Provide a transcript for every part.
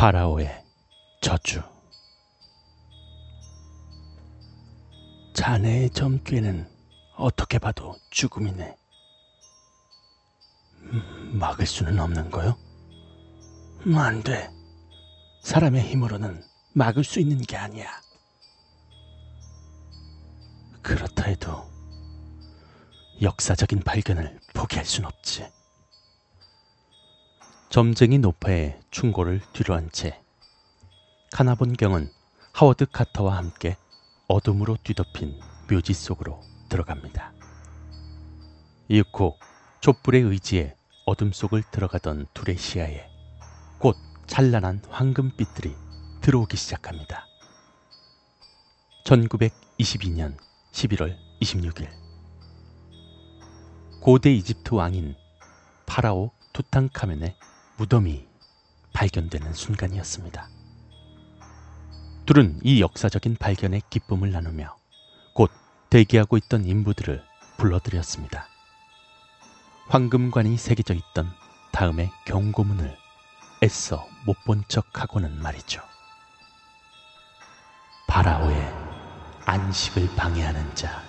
파라오의 저주 자네의 점괘는 어떻게 봐도 죽음이네. 음, 막을 수는 없는 거요? 음, 안 돼. 사람의 힘으로는 막을 수 있는 게 아니야. 그렇다 해도 역사적인 발견을 포기할 순 없지. 점쟁이 노파의 충고를 뒤로한 채 카나본경은 하워드 카터와 함께 어둠으로 뒤덮인 묘지 속으로 들어갑니다. 이윽고 촛불의 의지에 어둠 속을 들어가던 둘의 시야에 곧 찬란한 황금빛들이 들어오기 시작합니다. 1922년 11월 26일 고대 이집트 왕인 파라오 투탕카멘의 무덤이 발견되는 순간이었습니다. 둘은 이 역사적인 발견의 기쁨을 나누며 곧 대기하고 있던 인부들을 불러들였습니다. 황금관이 새겨져 있던 다음의 경고문을 애써 못 본 척하고는 말이죠. 파라오의 안식을 방해하는 자,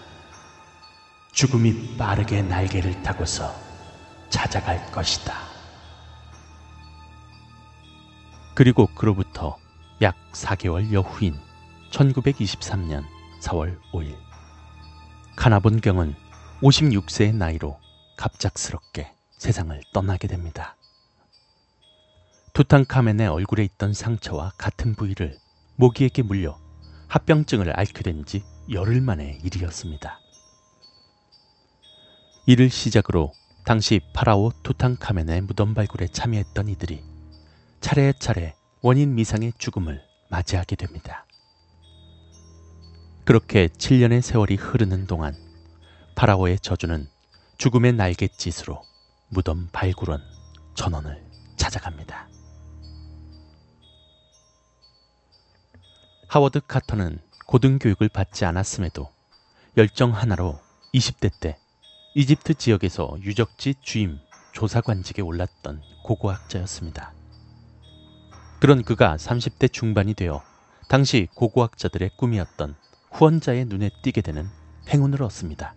죽음이 빠르게 날개를 타고서 찾아갈 것이다. 그리고 그로부터 약 4개월 여 후인 1923년 4월 5일 카나본경은 56세의 나이로 갑작스럽게 세상을 떠나게 됩니다. 투탕카멘의 얼굴에 있던 상처와 같은 부위를 모기에게 물려 합병증을 앓게 된 지 열흘 만의 일이었습니다. 이를 시작으로 당시 파라오 투탕카멘의 무덤 발굴에 참여했던 이들이 차례차례 원인 미상의 죽음을 맞이하게 됩니다. 그렇게 7년의 세월이 흐르는 동안 파라오의 저주는 죽음의 날갯짓으로 무덤 발굴원 전원을 찾아갑니다. 하워드 카터는 고등교육을 받지 않았음에도 열정 하나로 20대 때 이집트 지역에서 유적지 주임 조사관직에 올랐던 고고학자였습니다. 그런 그가 30대 중반이 되어 당시 고고학자들의 꿈이었던 후원자의 눈에 띄게 되는 행운을 얻습니다.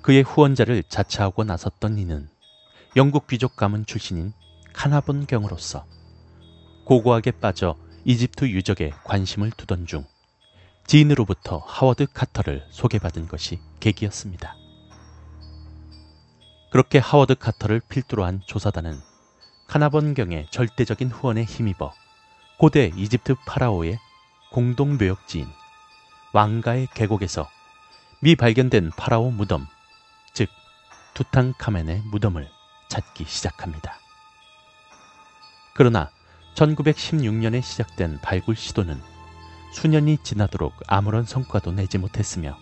그의 후원자를 자처하고 나섰던 이는 영국 귀족 가문 출신인 카나본 경으로서 고고학에 빠져 이집트 유적에 관심을 두던 중 지인으로부터 하워드 카터를 소개받은 것이 계기였습니다. 그렇게 하워드 카터를 필두로 한 조사단은 카나본경의 절대적인 후원에 힘입어 고대 이집트 파라오의 공동 묘역지인 왕가의 계곡에서 미발견된 파라오 무덤, 즉 투탕카멘의 무덤을 찾기 시작합니다. 그러나 1916년에 시작된 발굴 시도는 수년이 지나도록 아무런 성과도 내지 못했으며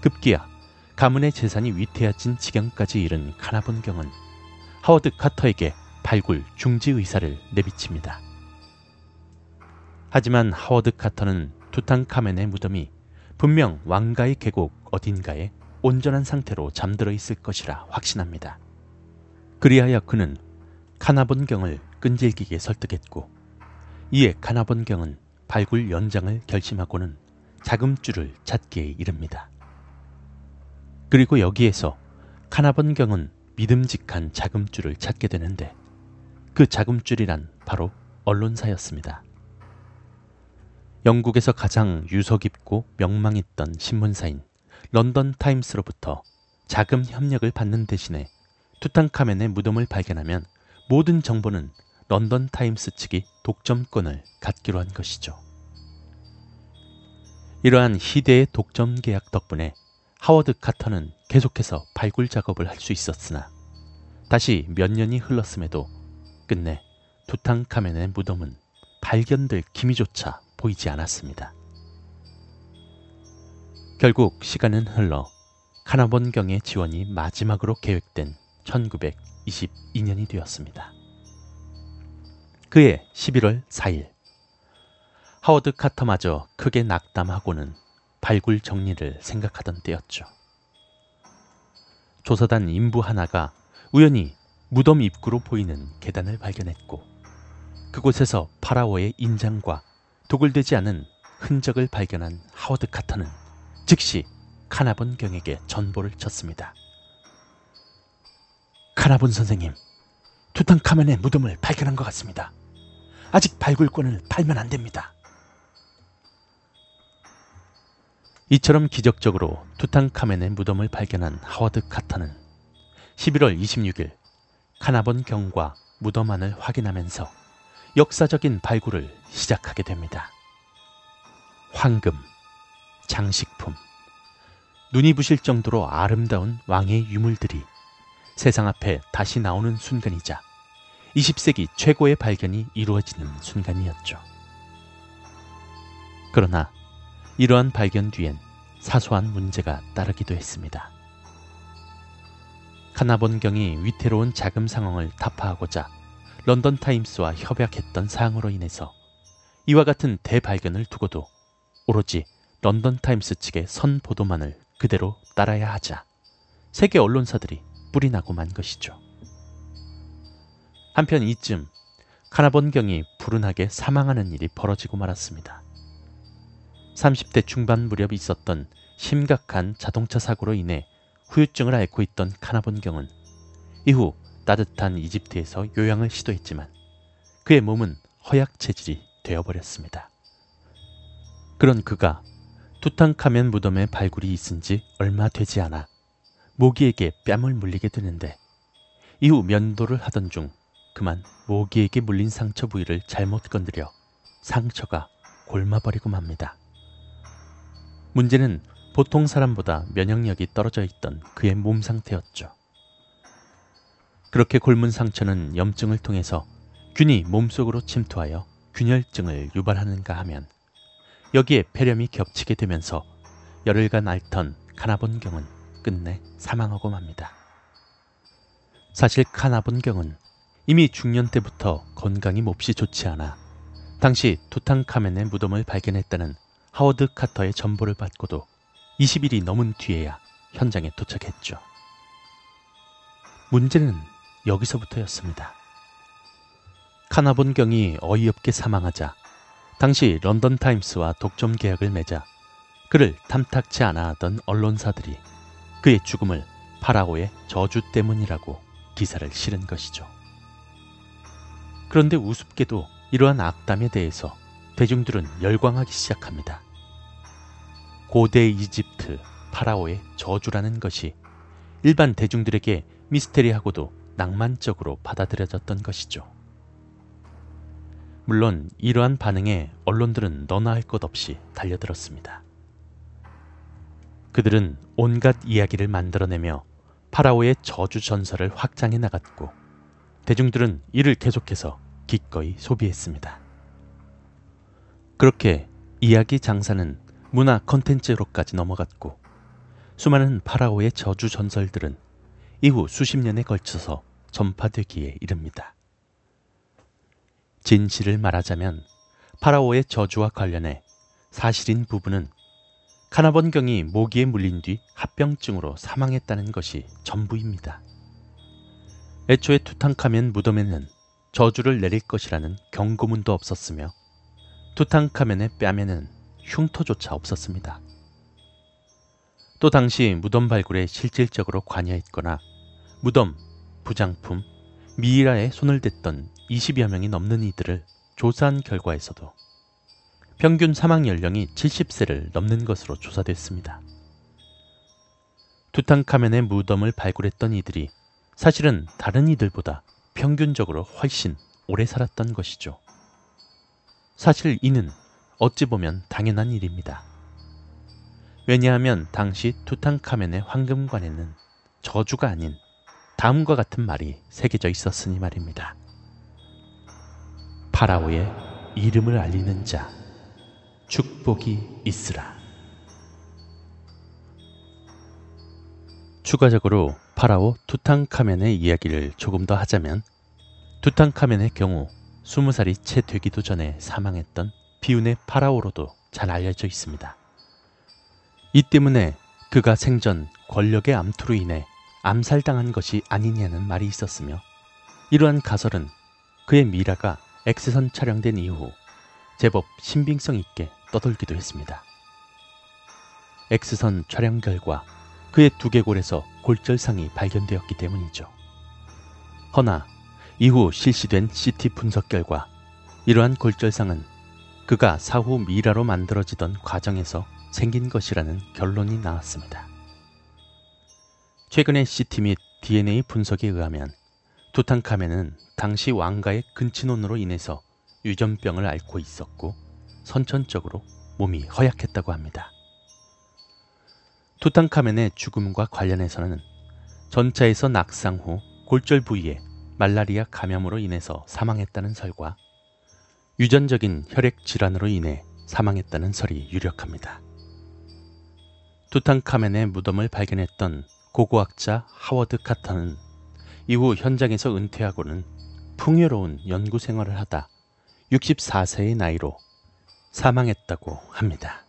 급기야 가문의 재산이 위태해진 지경까지 이른 카나본경은 하워드 카터에게 발굴 중지 의사를 내비칩니다. 하지만 하워드 카터는 투탕카멘의 무덤이 분명 왕가의 계곡 어딘가에 온전한 상태로 잠들어 있을 것이라 확신합니다. 그리하여 그는 카나본경을 끈질기게 설득했고 이에 카나본경은 발굴 연장을 결심하고는 자금줄을 찾기에 이릅니다. 그리고 여기에서 카나본경은 믿음직한 자금줄을 찾게 되는데 그 자금줄이란 바로 언론사였습니다. 영국에서 가장 유서 깊고 명망있던 신문사인 런던 타임스로부터 자금 협력을 받는 대신에 투탕카멘의 무덤을 발견하면 모든 정보는 런던 타임스 측이 독점권을 갖기로 한 것이죠. 이러한 희대의 독점 계약 덕분에 하워드 카터는 계속해서 발굴 작업을 할 수 있었으나 다시 몇 년이 흘렀음에도 끝내 투탕카멘의 무덤은 발견될 기미조차 보이지 않았습니다. 결국 시간은 흘러 카나본경의 지원이 마지막으로 계획된 1922년이 되었습니다. 그해 11월 4일 하워드 카터마저 크게 낙담하고는 발굴 정리를 생각하던 때였죠. 조사단 인부 하나가 우연히 무덤 입구로 보이는 계단을 발견했고 그곳에서 파라오의 인장과 도굴되지 않은 흔적을 발견한 하워드 카터는 즉시 카나본 경에게 전보를 쳤습니다. 카나본 선생님, 투탕카멘의 무덤을 발견한 것 같습니다. 아직 발굴권을 팔면 안 됩니다. 이처럼 기적적으로 투탕카멘의 무덤을 발견한 하워드 카터는 11월 26일 카나본 경과 무덤 안을 확인하면서 역사적인 발굴을 시작하게 됩니다. 황금, 장식품, 눈이 부실 정도로 아름다운 왕의 유물들이 세상 앞에 다시 나오는 순간이자 20세기 최고의 발견이 이루어지는 순간이었죠. 그러나 이러한 발견 뒤엔 사소한 문제가 따르기도 했습니다. 카나본경이 위태로운 자금 상황을 타파하고자 런던 타임스와 협약했던 사항으로 인해서 이와 같은 대발견을 두고도 오로지 런던 타임스 측의 선 보도만을 그대로 따라야 하자 세계 언론사들이 뿔이 나고 만 것이죠. 한편 이쯤 카나본경이 불운하게 사망하는 일이 벌어지고 말았습니다. 30대 중반 무렵 있었던 심각한 자동차 사고로 인해 후유증을 앓고 있던 카나본경은 이후 따뜻한 이집트에서 요양을 시도했지만 그의 몸은 허약 체질이 되어버렸습니다. 그런 그가 투탕카멘 무덤의 발굴이 있은 지 얼마 되지 않아 모기에게 뺨을 물리게 되는데 이후 면도를 하던 중 그만 모기에게 물린 상처 부위를 잘못 건드려 상처가 골마버리고 맙니다. 문제는 보통 사람보다 면역력이 떨어져 있던 그의 몸 상태였죠. 그렇게 골문 상처는 염증을 통해서 균이 몸속으로 침투하여 균열증을 유발하는가 하면 여기에 폐렴이 겹치게 되면서 열흘간 앓던 카나본경은 끝내 사망하고 맙니다. 사실 카나본경은 이미 중년 때부터 건강이 몹시 좋지 않아 당시 투탕카멘의 무덤을 발견했다는 하워드 카터의 전보를 받고도 20일이 넘은 뒤에야 현장에 도착했죠. 문제는 여기서부터였습니다. 카나본경이 어이없게 사망하자 당시 런던 타임스와 독점 계약을 맺자 그를 탐탁치 않아 하던 언론사들이 그의 죽음을 파라오의 저주 때문이라고 기사를 실은 것이죠. 그런데 우습게도 이러한 악담에 대해서 대중들은 열광하기 시작합니다. 고대 이집트 파라오의 저주라는 것이 일반 대중들에게 미스테리하고도 낭만적으로 받아들여졌던 것이죠. 물론 이러한 반응에 언론들은 너나 할 것 없이 달려들었습니다. 그들은 온갖 이야기를 만들어내며 파라오의 저주 전설을 확장해 나갔고 대중들은 이를 계속해서 기꺼이 소비했습니다. 그렇게 이야기 장사는 문화 컨텐츠로까지 넘어갔고 수많은 파라오의 저주 전설들은 이후 수십 년에 걸쳐서 전파되기에 이릅니다. 진실을 말하자면 파라오의 저주와 관련해 사실인 부분은 카나본경이 모기에 물린 뒤 합병증으로 사망했다는 것이 전부입니다. 애초에 투탕카멘 무덤에는 저주를 내릴 것이라는 경고문도 없었으며 투탕카멘의 뺨에는 흉터조차 없었습니다. 또 당시 무덤 발굴에 실질적으로 관여했거나 무덤, 부장품, 미이라에 손을 댔던 20여 명이 넘는 이들을 조사한 결과에서도 평균 사망 연령이 70세를 넘는 것으로 조사됐습니다. 투탕카멘의 무덤을 발굴했던 이들이 사실은 다른 이들보다 평균적으로 훨씬 오래 살았던 것이죠. 사실 이는 어찌 보면 당연한 일입니다. 왜냐하면 당시 투탕카멘의 황금관에는 저주가 아닌 다음과 같은 말이 새겨져 있었으니 말입니다. 파라오의 이름을 알리는 자, 축복이 있으라. 추가적으로 파라오 투탕카멘의 이야기를 조금 더 하자면 투탕카멘의 경우 20살이 채 되기도 전에 사망했던 비운의 파라오로도 잘 알려져 있습니다. 이 때문에 그가 생전 권력의 암투로 인해 암살당한 것이 아니냐는 말이 있었으며 이러한 가설은 그의 미라가 X선 촬영된 이후 제법 신빙성 있게 떠돌기도 했습니다. X선 촬영 결과 그의 두개골에서 골절상이 발견되었기 때문이죠. 허나 이후 실시된 CT 분석 결과 이러한 골절상은 그가 사후 미라로 만들어지던 과정에서 생긴 것이라는 결론이 나왔습니다. 최근의 CT 및 DNA 분석에 의하면 투탕카멘은 당시 왕가의 근친혼으로 인해서 유전병을 앓고 있었고 선천적으로 몸이 허약했다고 합니다. 투탕카멘의 죽음과 관련해서는 전차에서 낙상 후 골절 부위에 말라리아 감염으로 인해서 사망했다는 설과 유전적인 혈액 질환으로 인해 사망했다는 설이 유력합니다. 투탕카멘의 무덤을 발견했던 고고학자 하워드 카터는 이후 현장에서 은퇴하고는 풍요로운 연구 생활을 하다 64세의 나이로 사망했다고 합니다.